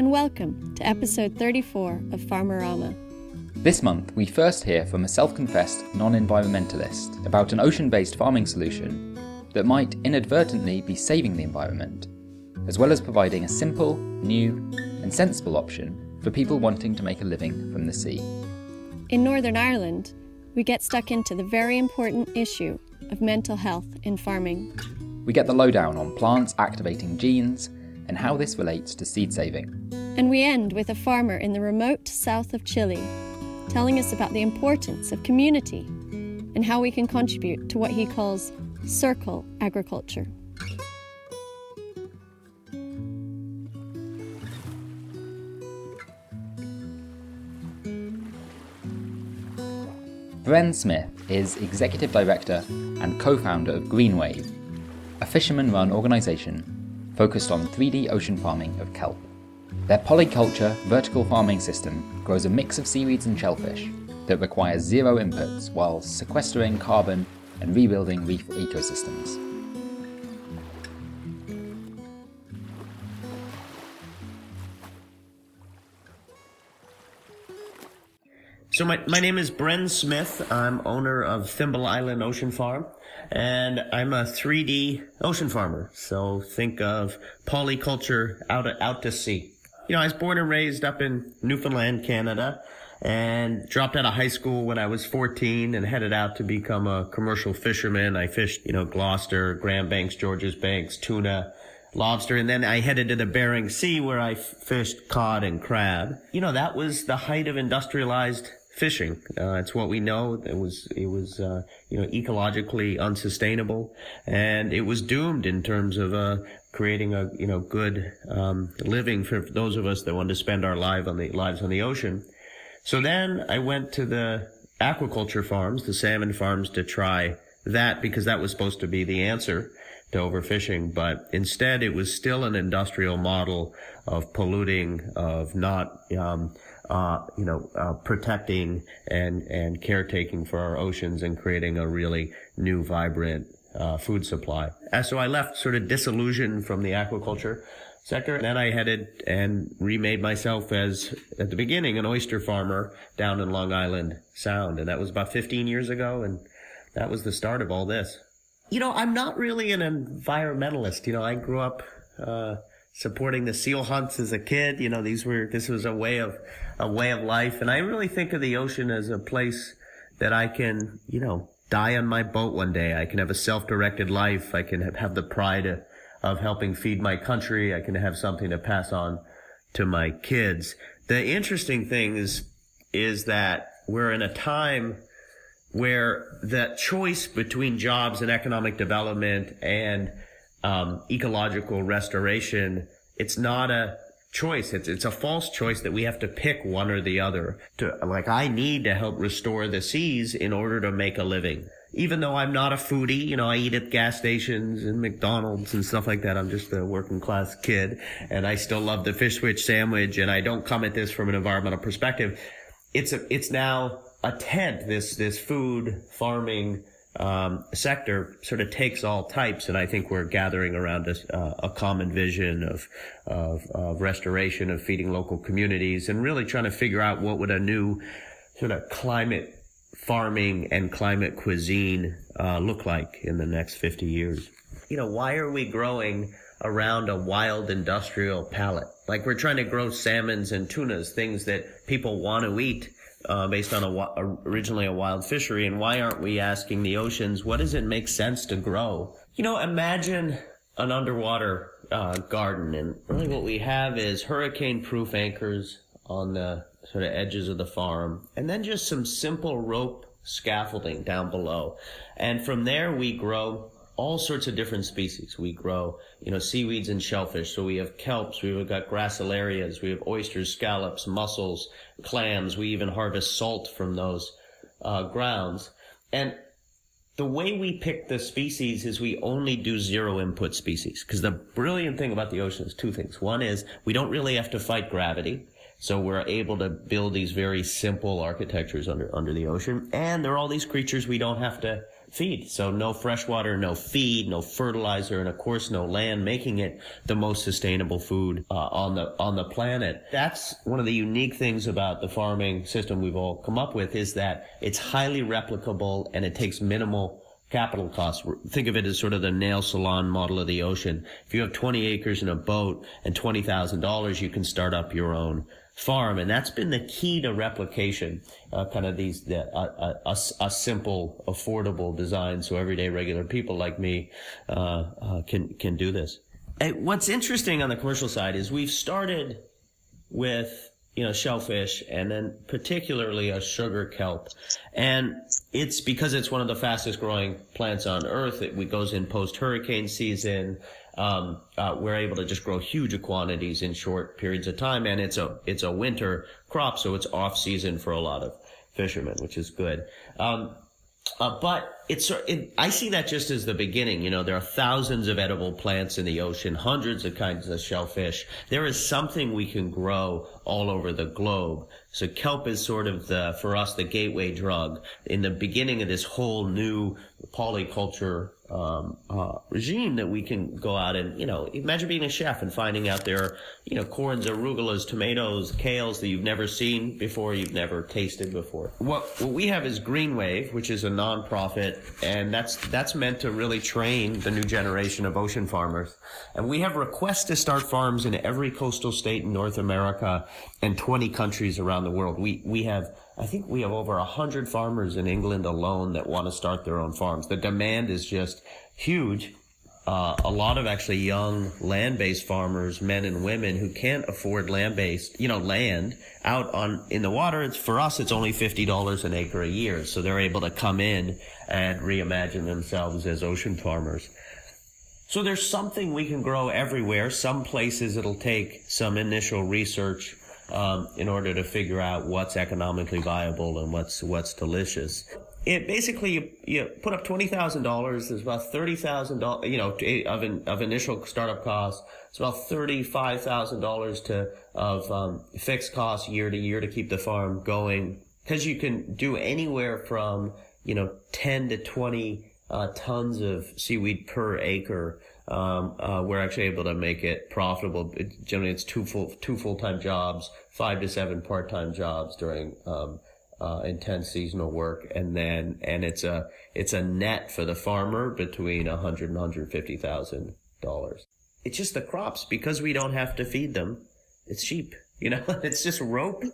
and welcome to episode 34 of Farmerama. This month, we first hear from a self confessed non environmentalist about an ocean based farming solution that might inadvertently be saving the environment, as well as providing a simple, new, and sensible option for people wanting to make a living from the sea. In Northern Ireland, we get stuck into the very important issue of mental health in farming. We get the lowdown on plants activating genes and how this relates to seed saving. And we end with a farmer in the remote south of Chile telling us about the importance of community and how we can contribute to what he calls circle agriculture. Bren Smith is Executive Director and co founder of Greenwave, a fisherman run organisation focused on 3D ocean farming of kelp. Their polyculture vertical farming system grows a mix of seaweeds and shellfish that requires zero inputs while sequestering carbon and rebuilding reef ecosystems. So my, my name is Bren Smith. I'm owner of Thimble Island Ocean Farm and I'm a 3D ocean farmer. So think of polyculture out, out to sea. You know, I was born and raised up in Newfoundland, Canada and dropped out of high school when I was 14 and headed out to become a commercial fisherman. I fished, you know, Gloucester, Grand Banks, Georges Banks, tuna, lobster. And then I headed to the Bering Sea where I fished cod and crab. You know, that was the height of industrialized fishing. Uh, it's what we know. It was it was uh, you know ecologically unsustainable, and it was doomed in terms of uh, creating a you know good um, living for those of us that want to spend our on the lives on the ocean. So then I went to the aquaculture farms, the salmon farms, to try that because that was supposed to be the answer to overfishing, but instead it was still an industrial model of polluting, of not um, uh, you know, uh, protecting and, and caretaking for our oceans and creating a really new, vibrant uh, food supply. And so I left sort of disillusioned from the aquaculture sector. And then I headed and remade myself as, at the beginning, an oyster farmer down in Long Island Sound. And that was about 15 years ago. And that was the start of all this. You know, I'm not really an environmentalist. You know, I grew up, uh, supporting the seal hunts as a kid. You know, these were, this was a way of, a way of life. And I really think of the ocean as a place that I can, you know, die on my boat one day. I can have a self-directed life. I can have the pride of, helping feed my country. I can have something to pass on to my kids. The interesting thing is, is that we're in a time where that choice between jobs and economic development and um, ecological restoration, it's not a choice. It's it's a false choice that we have to pick one or the other. To like, I need to help restore the seas in order to make a living. Even though I'm not a foodie, you know, I eat at gas stations and McDonald's and stuff like that. I'm just a working class kid, and I still love the fish switch sandwich. And I don't come at this from an environmental perspective. It's a it's now a tent. This this food farming um, sector sort of takes all types, and I think we're gathering around a, uh, a common vision of, of, of restoration, of feeding local communities, and really trying to figure out what would a new sort of climate farming and climate cuisine uh, look like in the next 50 years. You know, why are we growing around a wild industrial palate? Like we're trying to grow salmons and tunas, things that people want to eat uh, based on a, originally a wild fishery, and why aren't we asking the oceans what does it make sense to grow? You know, imagine an underwater uh, garden, and really what we have is hurricane-proof anchors on the sort of edges of the farm, and then just some simple rope scaffolding down below, and from there we grow all sorts of different species. We grow, you know, seaweeds and shellfish. So we have kelps, we've got gracilarias, we have oysters, scallops, mussels, clams. We even harvest salt from those uh, grounds. And the way we pick the species is we only do zero input species. Because the brilliant thing about the ocean is two things. One is we don't really have to fight gravity. So we're able to build these very simple architectures under, under the ocean. And there are all these creatures we don't have to feed. So no fresh water, no feed, no fertilizer, and of course no land, making it the most sustainable food uh, on the on the planet. That's one of the unique things about the farming system we've all come up with is that it's highly replicable and it takes minimal capital costs. Think of it as sort of the nail salon model of the ocean. If you have 20 acres in a boat and $20,000, you can start up your own farm, and that's been the key to replication. Uh, kind of these the, uh, a, a, simple, affordable design, so everyday regular people like me uh, uh can can do this. And what's interesting on the commercial side is we've started with you know shellfish and then particularly a sugar kelp, and it's because it's one of the fastest growing plants on earth. It goes in post hurricane season um, uh, we're able to just grow huge quantities in short periods of time, and it's a it's a winter crop, so it's off season for a lot of fishermen, which is good. Um, uh, but it's it, I see that just as the beginning. You know, there are thousands of edible plants in the ocean, hundreds of kinds of shellfish. There is something we can grow all over the globe. So kelp is sort of the for us the gateway drug in the beginning of this whole new polyculture um, uh, regime that we can go out and, you know, imagine being a chef and finding out there are, you know, corns, arugulas, tomatoes, kales that you've never seen before, you've never tasted before. What, what we have is Green Wave, which is a nonprofit, and that's, that's meant to really train the new generation of ocean farmers. And we have requests to start farms in every coastal state in North America and 20 countries around the world. We, we have I think we have over a hundred farmers in England alone that want to start their own farms. The demand is just huge. Uh, a lot of actually young land-based farmers, men and women who can't afford land-based, you know, land out on in the water. It's for us, it's only fifty dollars an acre a year, so they're able to come in and reimagine themselves as ocean farmers. So there's something we can grow everywhere. Some places it'll take some initial research um, in order to figure out what's economically viable and what's what's delicious. It basically you, you put up twenty thousand dollars. There's about thirty thousand dollars, you know, of in, of initial startup costs. It's about thirty five thousand dollars to of um, fixed costs year to year to keep the farm going because you can do anywhere from you know ten to twenty uh, tons of seaweed per acre um, uh, we're actually able to make it profitable. It, generally, it's two full two full time jobs, five to seven part time jobs during um, uh, intense seasonal work, and then and it's a it's a net for the farmer between a hundred and hundred fifty thousand dollars. It's just the crops because we don't have to feed them. It's cheap. You know, it's just rope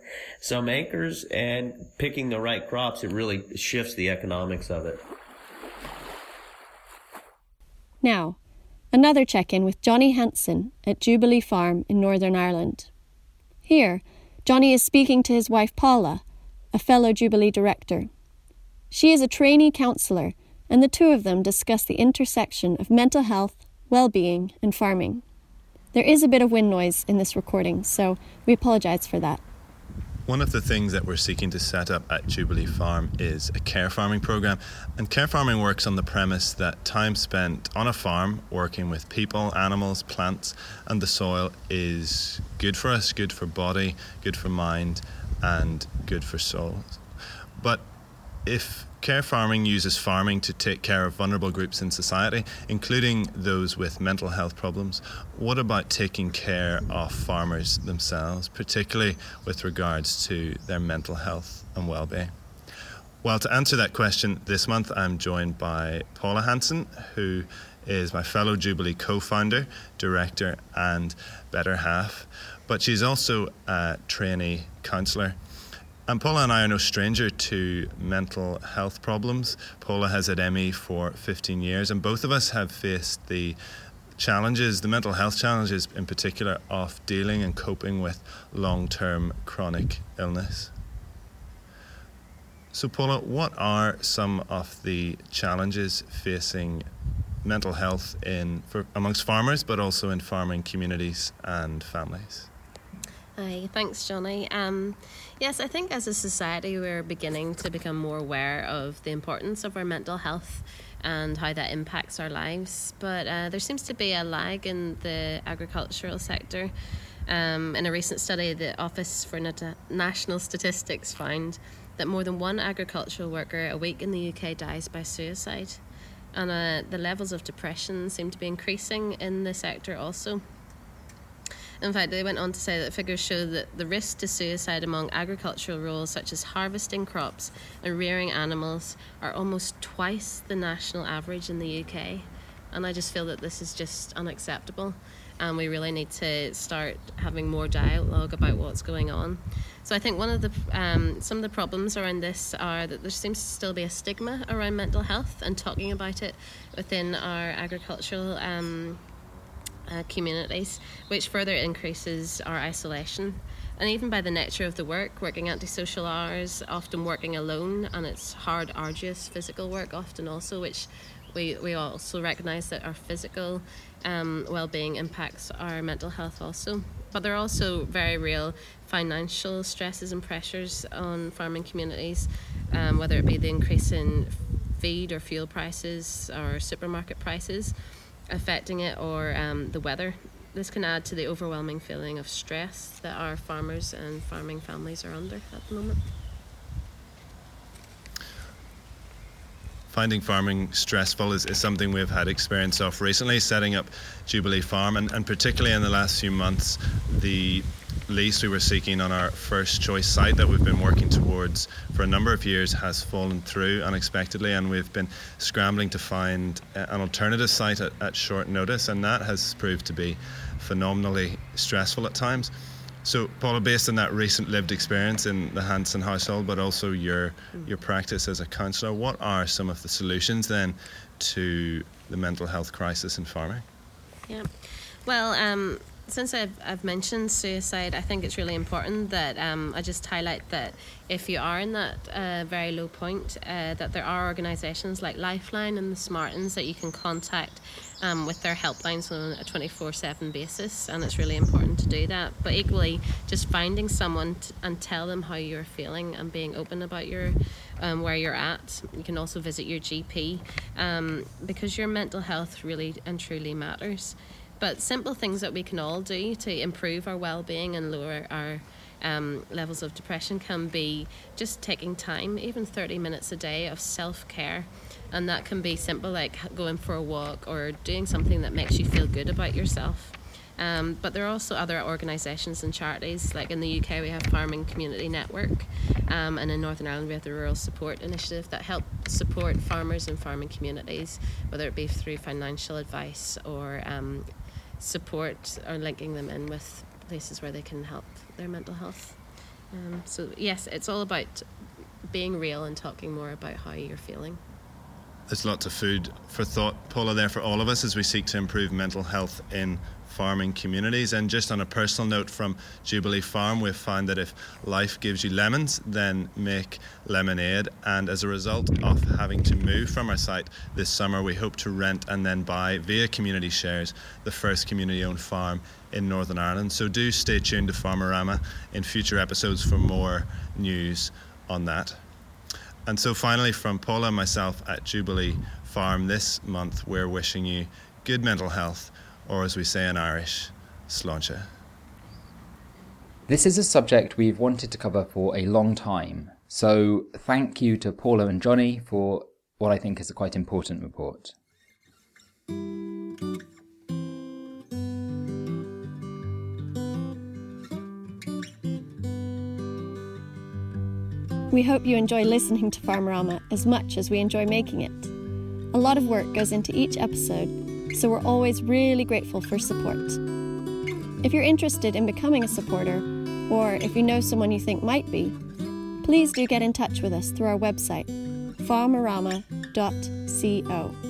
some acres and picking the right crops. It really shifts the economics of it. Now, Another check in with Johnny Hanson at Jubilee Farm in Northern Ireland. Here, Johnny is speaking to his wife Paula, a fellow Jubilee director. She is a trainee counsellor, and the two of them discuss the intersection of mental health, well being, and farming. There is a bit of wind noise in this recording, so we apologise for that. One of the things that we're seeking to set up at Jubilee Farm is a care farming program. And care farming works on the premise that time spent on a farm working with people, animals, plants, and the soil is good for us, good for body, good for mind, and good for soul. But if Care farming uses farming to take care of vulnerable groups in society, including those with mental health problems. What about taking care of farmers themselves, particularly with regards to their mental health and well being? Well, to answer that question this month, I'm joined by Paula Hanson, who is my fellow Jubilee co founder, director, and better half. But she's also a trainee counsellor and Paula and I are no stranger to mental health problems. Paula has had ME for 15 years, and both of us have faced the challenges, the mental health challenges in particular, of dealing and coping with long term chronic illness. So, Paula, what are some of the challenges facing mental health in for, amongst farmers, but also in farming communities and families? Hi, thanks, Johnny. Um, yes, I think as a society we're beginning to become more aware of the importance of our mental health and how that impacts our lives. But uh, there seems to be a lag in the agricultural sector. Um, in a recent study, the Office for National Statistics found that more than one agricultural worker a week in the UK dies by suicide. And uh, the levels of depression seem to be increasing in the sector also. In fact, they went on to say that figures show that the risk to suicide among agricultural roles such as harvesting crops and rearing animals are almost twice the national average in the UK. And I just feel that this is just unacceptable. And we really need to start having more dialogue about what's going on. So I think one of the um, some of the problems around this are that there seems to still be a stigma around mental health and talking about it within our agricultural um, uh, communities, which further increases our isolation. And even by the nature of the work, working antisocial hours, often working alone, and it's hard, arduous physical work, often also, which we, we also recognise that our physical um, well-being impacts our mental health also. But there are also very real financial stresses and pressures on farming communities, um, whether it be the increase in feed or fuel prices or supermarket prices affecting it or um, the weather. This can add to the overwhelming feeling of stress that our farmers and farming families are under at the moment. Finding farming stressful is, is something we've had experience of recently, setting up Jubilee Farm, and, and particularly in the last few months, the lease we were seeking on our first choice site that we've been working towards for a number of years has fallen through unexpectedly, and we've been scrambling to find uh, an alternative site at, at short notice, and that has proved to be phenomenally stressful at times. So, Paula, based on that recent lived experience in the Hanson household, but also your your practice as a counsellor, what are some of the solutions then to the mental health crisis in farming? Yeah, well, um, since I've, I've mentioned suicide, I think it's really important that um, I just highlight that if you are in that uh, very low point, uh, that there are organisations like Lifeline and the Samaritans that you can contact um, with their helplines on a 24 7 basis, and it's really important to do that. But equally, just finding someone t- and tell them how you're feeling and being open about your um, where you're at. You can also visit your GP um, because your mental health really and truly matters. But simple things that we can all do to improve our well-being and lower our um, levels of depression can be just taking time, even 30 minutes a day of self-care. And that can be simple, like going for a walk or doing something that makes you feel good about yourself. Um, but there are also other organisations and charities, like in the UK we have Farming Community Network, um, and in Northern Ireland we have the Rural Support Initiative that help support farmers and farming communities, whether it be through financial advice or um, support or linking them in with places where they can help their mental health. Um, so, yes, it's all about being real and talking more about how you're feeling. There's lots of food for thought, Paula, there for all of us as we seek to improve mental health in farming communities. And just on a personal note from Jubilee Farm, we've found that if life gives you lemons, then make lemonade. And as a result of having to move from our site this summer, we hope to rent and then buy via community shares the first community owned farm in Northern Ireland. So do stay tuned to Farmerama in future episodes for more news on that. And so, finally, from Paula and myself at Jubilee Farm this month, we're wishing you good mental health, or as we say in Irish, sláinte. This is a subject we've wanted to cover for a long time, so thank you to Paula and Johnny for what I think is a quite important report. We hope you enjoy listening to Farmerama as much as we enjoy making it. A lot of work goes into each episode, so we're always really grateful for support. If you're interested in becoming a supporter, or if you know someone you think might be, please do get in touch with us through our website, farmerama.co.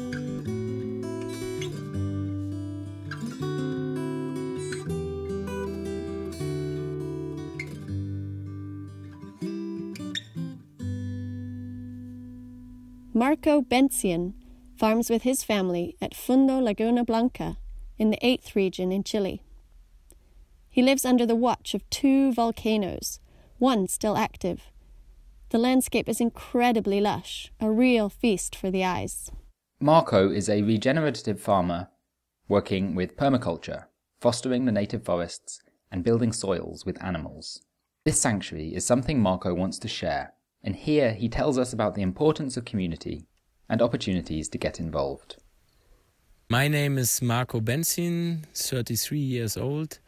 Marco Bencian farms with his family at Fundo Laguna Blanca in the 8th region in Chile. He lives under the watch of two volcanoes, one still active. The landscape is incredibly lush, a real feast for the eyes. Marco is a regenerative farmer working with permaculture, fostering the native forests, and building soils with animals. This sanctuary is something Marco wants to share and here he tells us about the importance of community and opportunities to get involved. My name is Marco Benzin, 33 years old,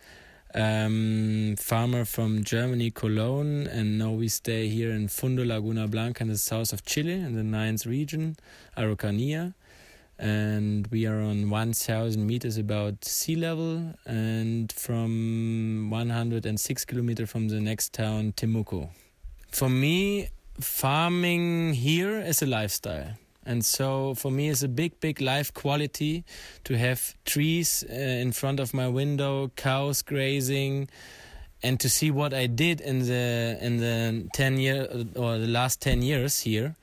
um, farmer from Germany, Cologne, and now we stay here in Fundo Laguna Blanca in the south of Chile, in the ninth region, Araucanía. And we are on 1,000 meters above sea level and from 106 kilometers from the next town, Temuco. For me, farming here is a lifestyle and so for me, it's a big, big life quality to have trees uh, in front of my window, cows grazing, and to see what I did in the in the ten year or the last ten years here.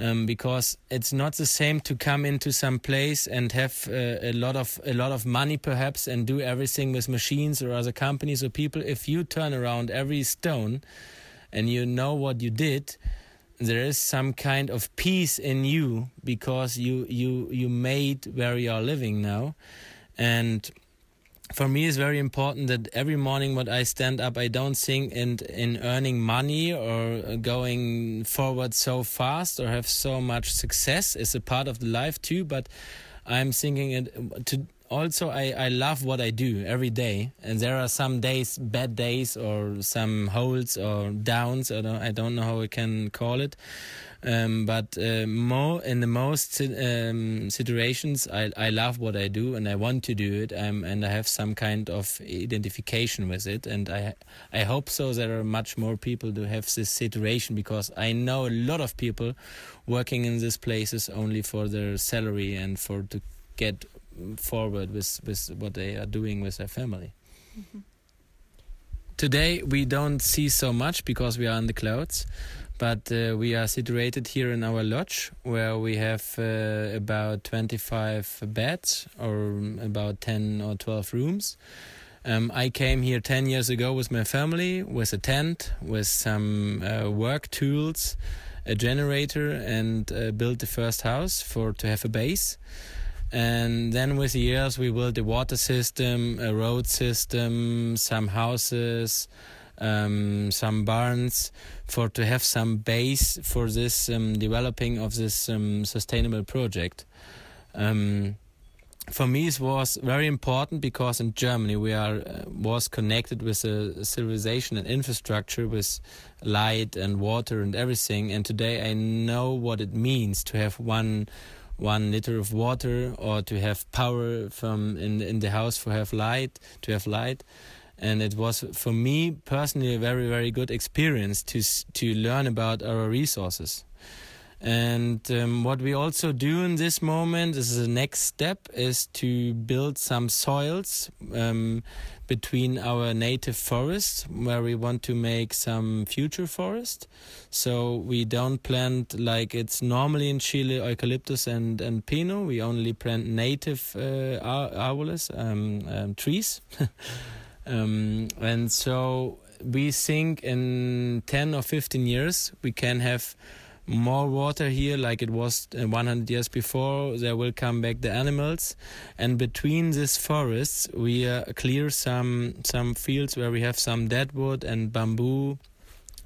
Um, because it's not the same to come into some place and have uh, a lot of a lot of money perhaps and do everything with machines or other companies or people. If you turn around every stone, and you know what you did, there is some kind of peace in you because you you you made where you are living now. And for me it's very important that every morning when I stand up I don't think in in earning money or going forward so fast or have so much success. Is a part of the life too but I'm thinking it to also I, I love what I do every day. And there are some days bad days or some holes or downs. I don't, I don't know how we can call it. Um, but uh, more in the most um, situations I, I love what I do and I want to do it. Um, and I have some kind of identification with it. And I I hope so there are much more people to have this situation because I know a lot of people working in these places only for their salary and for to get forward with, with what they are doing with their family. Mm-hmm. Today we don't see so much because we are in the clouds, but uh, we are situated here in our lodge where we have uh, about 25 beds or about 10 or 12 rooms. Um, I came here 10 years ago with my family with a tent, with some uh, work tools, a generator, and uh, built the first house for to have a base and then with the years we built a water system a road system some houses um, some barns for to have some base for this um, developing of this um, sustainable project. Um, for me it was very important because in Germany we are uh, was connected with a civilization and infrastructure with light and water and everything. And today I know what it means to have one one liter of water or to have power from in in the house for have light to have light. And it was for me personally a very very good experience to to learn about our resources and um, what we also do in this moment is the next step is to build some soils um, between our native forests where we want to make some future forest. So we don't plant like it's normally in Chile eucalyptus and, and pino. We only plant native uh, árboles, um, um, trees. um, and so we think in 10 or 15 years we can have more water here like it was uh, 100 years before. There will come back the animals. And between these forests we uh, clear some some fields where we have some dead wood and bamboo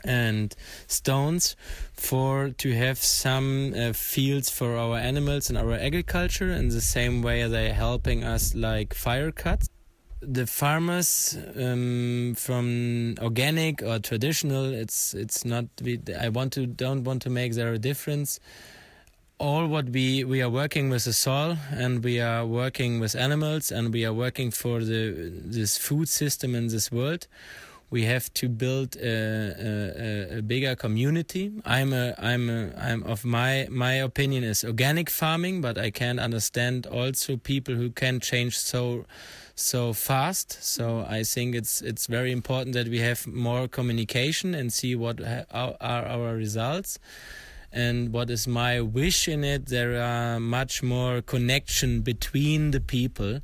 and stones for to have some uh, fields for our animals and our agriculture. In the same way they're helping us like fire cuts the farmers um, from organic or traditional it's it's not i want to don't want to make there a difference. All what we we are working with the soil and we are working with animals and we are working for the this food system in this world. We have to build a, a, a bigger community. I'm a i'm a i'm of my my opinion is organic farming but i can understand also people who can change so so fast. So I think it's it's very important that we have more communication and see what are our results. And what is my wish in it? There are much more connection between the people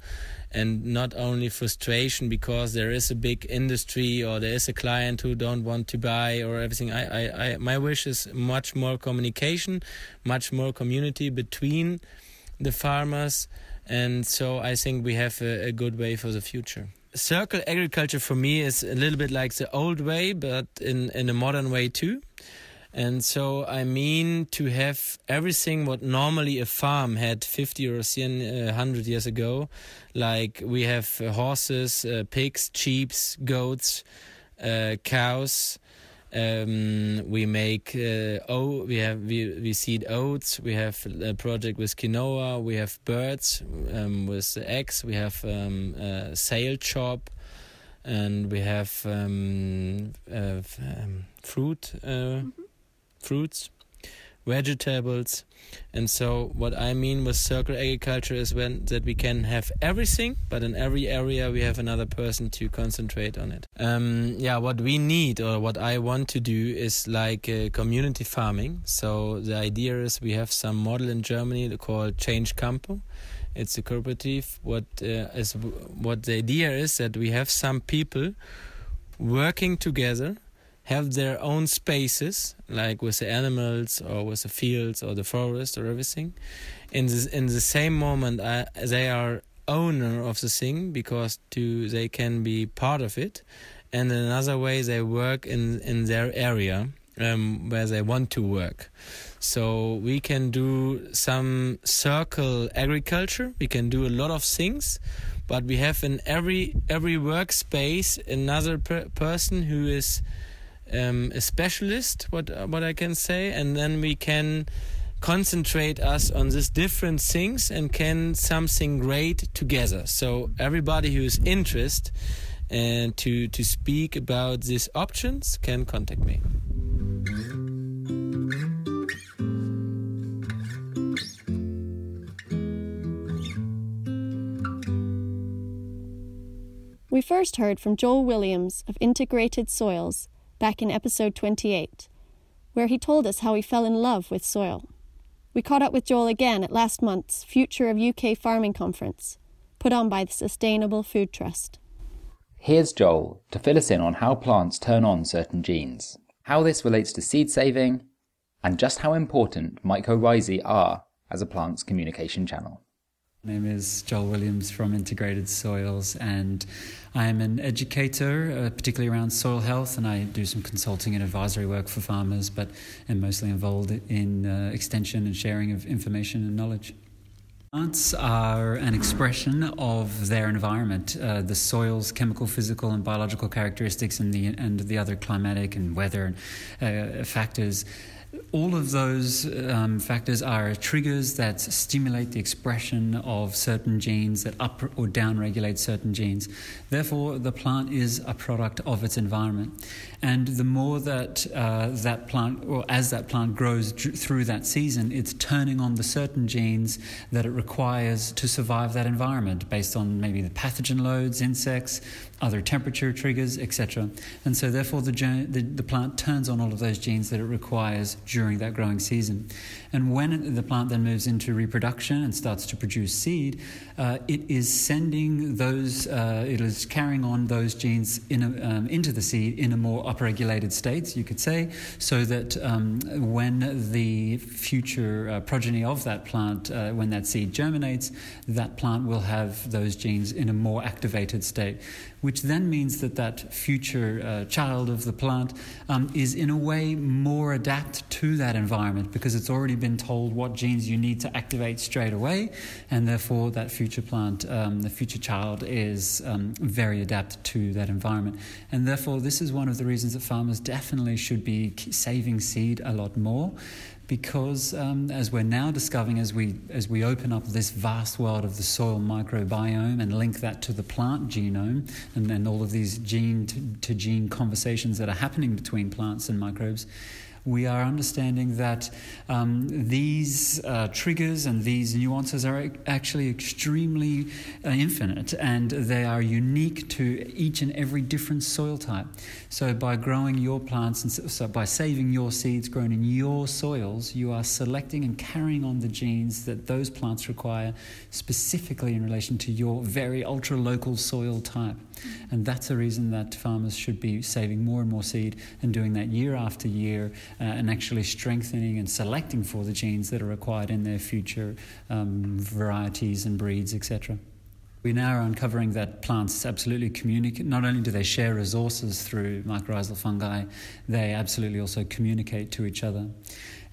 and not only frustration because there is a big industry or there is a client who don't want to buy or everything I, I, I my wish is much more communication much more community between the farmers and so I think we have a, a good way for the future. Circle agriculture for me is a little bit like the old way, but in, in a modern way too. And so I mean to have everything what normally a farm had 50 or 100 uh, years ago, like we have horses, uh, pigs, sheep, goats, uh, cows. Um, we make uh, oh we have we, we seed oats. We have a project with quinoa. We have birds um, with eggs. We have um, a sail shop, and we have um, uh, um, fruit. Uh, mm-hmm fruits, vegetables. And so what I mean with circular agriculture is when that we can have everything, but in every area we have another person to concentrate on it. Um, yeah, what we need or what I want to do is like uh, community farming. So the idea is we have some model in Germany called Change Campo. It's a cooperative. What uh, is what the idea is that we have some people working together have their own spaces, like with the animals or with the fields or the forest or everything. In this, in the same moment, uh, they are owner of the thing because to they can be part of it, and in another way they work in in their area um, where they want to work. So we can do some circle agriculture. We can do a lot of things, but we have in every every workspace another per person who is um, a specialist, what what I can say, and then we can concentrate us on these different things and can something great together. So everybody who is interested and uh, to to speak about these options can contact me. We first heard from Joel Williams of Integrated Soils back in episode 28, where he told us how he fell in love with soil. We caught up with Joel again at last month's Future of UK Farming Conference, put on by the Sustainable Food Trust. Here's Joel to fill us in on how plants turn on certain genes, how this relates to seed saving, and just how important mycorrhizae are as a plant's communication channel. My name is Joel Williams from Integrated Soils, and I am an educator, uh, particularly around soil health, and I do some consulting and advisory work for farmers, but am mostly involved in uh, extension and sharing of information and knowledge. Plants are an expression of their environment, uh, the soil's chemical, physical, and biological characteristics, and the and the other climatic and weather uh, factors all of those um, factors are triggers that stimulate the expression of certain genes that up or down regulate certain genes. Therefore, the plant is a product of its environment. And the more that uh, that plant, or as that plant grows through that season, it's turning on the certain genes that it requires to survive that environment based on maybe the pathogen loads, insects, other temperature triggers, etc. And so, therefore, the, the, the, plant turns on all of those genes that it requires during that growing season. And when the plant then moves into reproduction and starts to produce seed, uh, it is sending those, uh, it is carrying on those genes in a, um, into the seed in a more upregulated state, you could say, so that um, when the future uh, progeny of that plant, uh, when that seed germinates, that plant will have those genes in a more activated state which then means that that future uh, child of the plant um, is in a way more adapt to that environment because it's already been told what genes you need to activate straight away, and therefore that future plant, um, the future child, is um, very adapted to that environment. And therefore, this is one of the reasons that farmers definitely should be saving seed a lot more because um, as we're now discovering as we as we open up this vast world of the soil microbiome and link that to the plant genome and, and all of these gene to, to gene conversations that are happening between plants and microbes we are understanding that um, these uh, triggers and these nuances are actually extremely uh, infinite and they are unique to each and every different soil type. So, by growing your plants and so by saving your seeds grown in your soils, you are selecting and carrying on the genes that those plants require specifically in relation to your very ultra local soil type. And that's a reason that farmers should be saving more and more seed and doing that year after year uh, and actually strengthening and selecting for the genes that are required in their future um, varieties and breeds, etc. We now are uncovering that plants absolutely communicate. Not only do they share resources through mycorrhizal fungi, they absolutely also communicate to each other.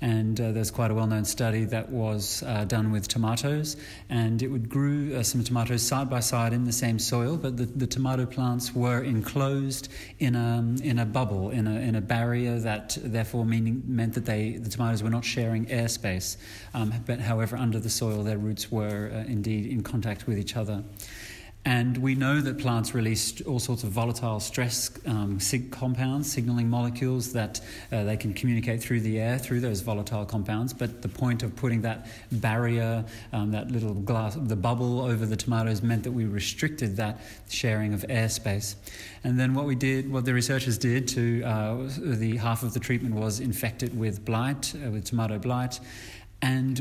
And uh, there's quite a well known study that was uh, done with tomatoes, and it would grew uh, some tomatoes side by side in the same soil, but the, the tomato plants were enclosed in a, in a bubble, in a, in a barrier that therefore meaning, meant that they, the tomatoes were not sharing airspace. Um, but however, under the soil, their roots were uh, indeed in contact with each other. And we know that plants release all sorts of volatile stress um, sig- compounds, signaling molecules that uh, they can communicate through the air through those volatile compounds. But the point of putting that barrier, um, that little glass, the bubble over the tomatoes, meant that we restricted that sharing of airspace. And then what we did, what the researchers did to uh, the half of the treatment was infect it with blight, uh, with tomato blight and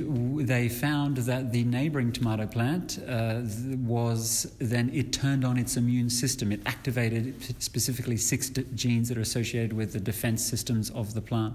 they found that the neighboring tomato plant uh, was then it turned on its immune system. It activated specifically six genes that are associated with the defense systems of the plant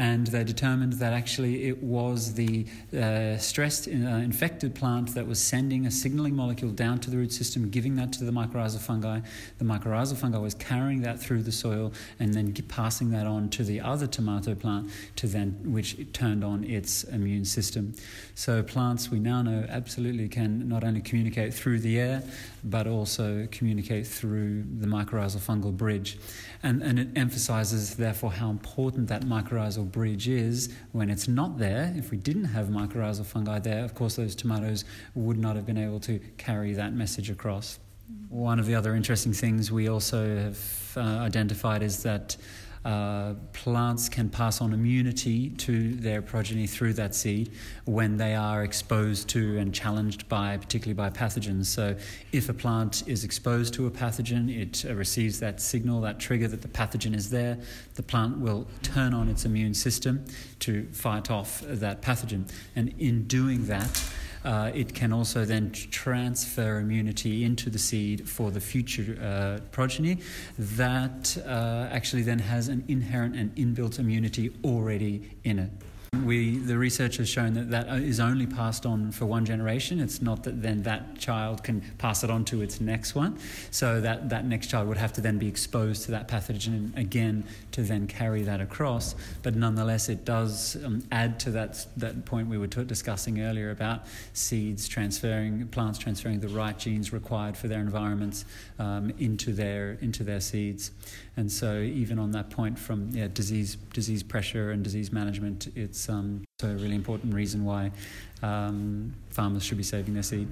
and they determined that actually it was the uh, stressed, uh, infected plant that was sending a signaling molecule down to the root system, giving that to the mycorrhizal fungi. The mycorrhizal fungi was carrying that through the soil and then passing that on to the other tomato plant, to then which turned on its immune system. So plants, we now know, absolutely can not only communicate through the air, but also communicate through the mycorrhizal fungal bridge. And, and it emphasizes, therefore, how important that mycorrhizal bridge is when it's not there. If we didn't have mycorrhizal fungi there, of course, those tomatoes would not have been able to carry that message across. One of the other interesting things we also have uh, identified is that uh, plants can pass on immunity to their progeny through that seed when they are exposed to and challenged by, particularly by pathogens. So, if a plant is exposed to a pathogen, it uh, receives that signal, that trigger that the pathogen is there. The plant will turn on its immune system to fight off that pathogen. And in doing that, uh, it can also then transfer immunity into the seed for the future uh, progeny that uh, actually then has an inherent and inbuilt immunity already in it. We, the research has shown that that is only passed on for one generation. It's not that then that child can pass it on to its next one. So that, that next child would have to then be exposed to that pathogen again to then carry that across. But nonetheless, it does um, add to that, that point we were t- discussing earlier about seeds transferring, plants transferring the right genes required for their environments um, into, their, into their seeds. And so, even on that point, from yeah, disease, disease pressure and disease management, it's um, a really important reason why um, farmers should be saving their seed.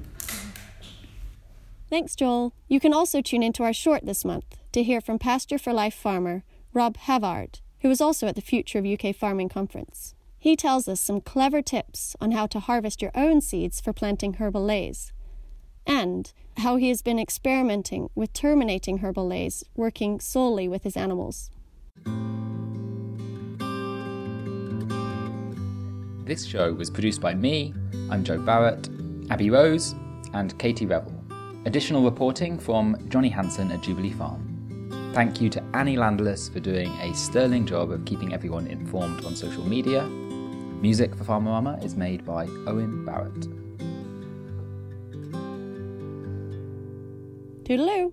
Thanks, Joel. You can also tune into our short this month to hear from Pasture for Life farmer Rob Havard, who was also at the Future of UK Farming conference. He tells us some clever tips on how to harvest your own seeds for planting herbal leys and how he has been experimenting with terminating herbal leys, working solely with his animals. This show was produced by me, I'm Jo Barratt, Abby Rose, and Katie Revell. Additional reporting from Johnny Hanson at Jubilee Farm. Thank you to Annie Landless for doing a sterling job of keeping everyone informed on social media. Music for Farmerama is made by Owen Barratt. Toodaloo!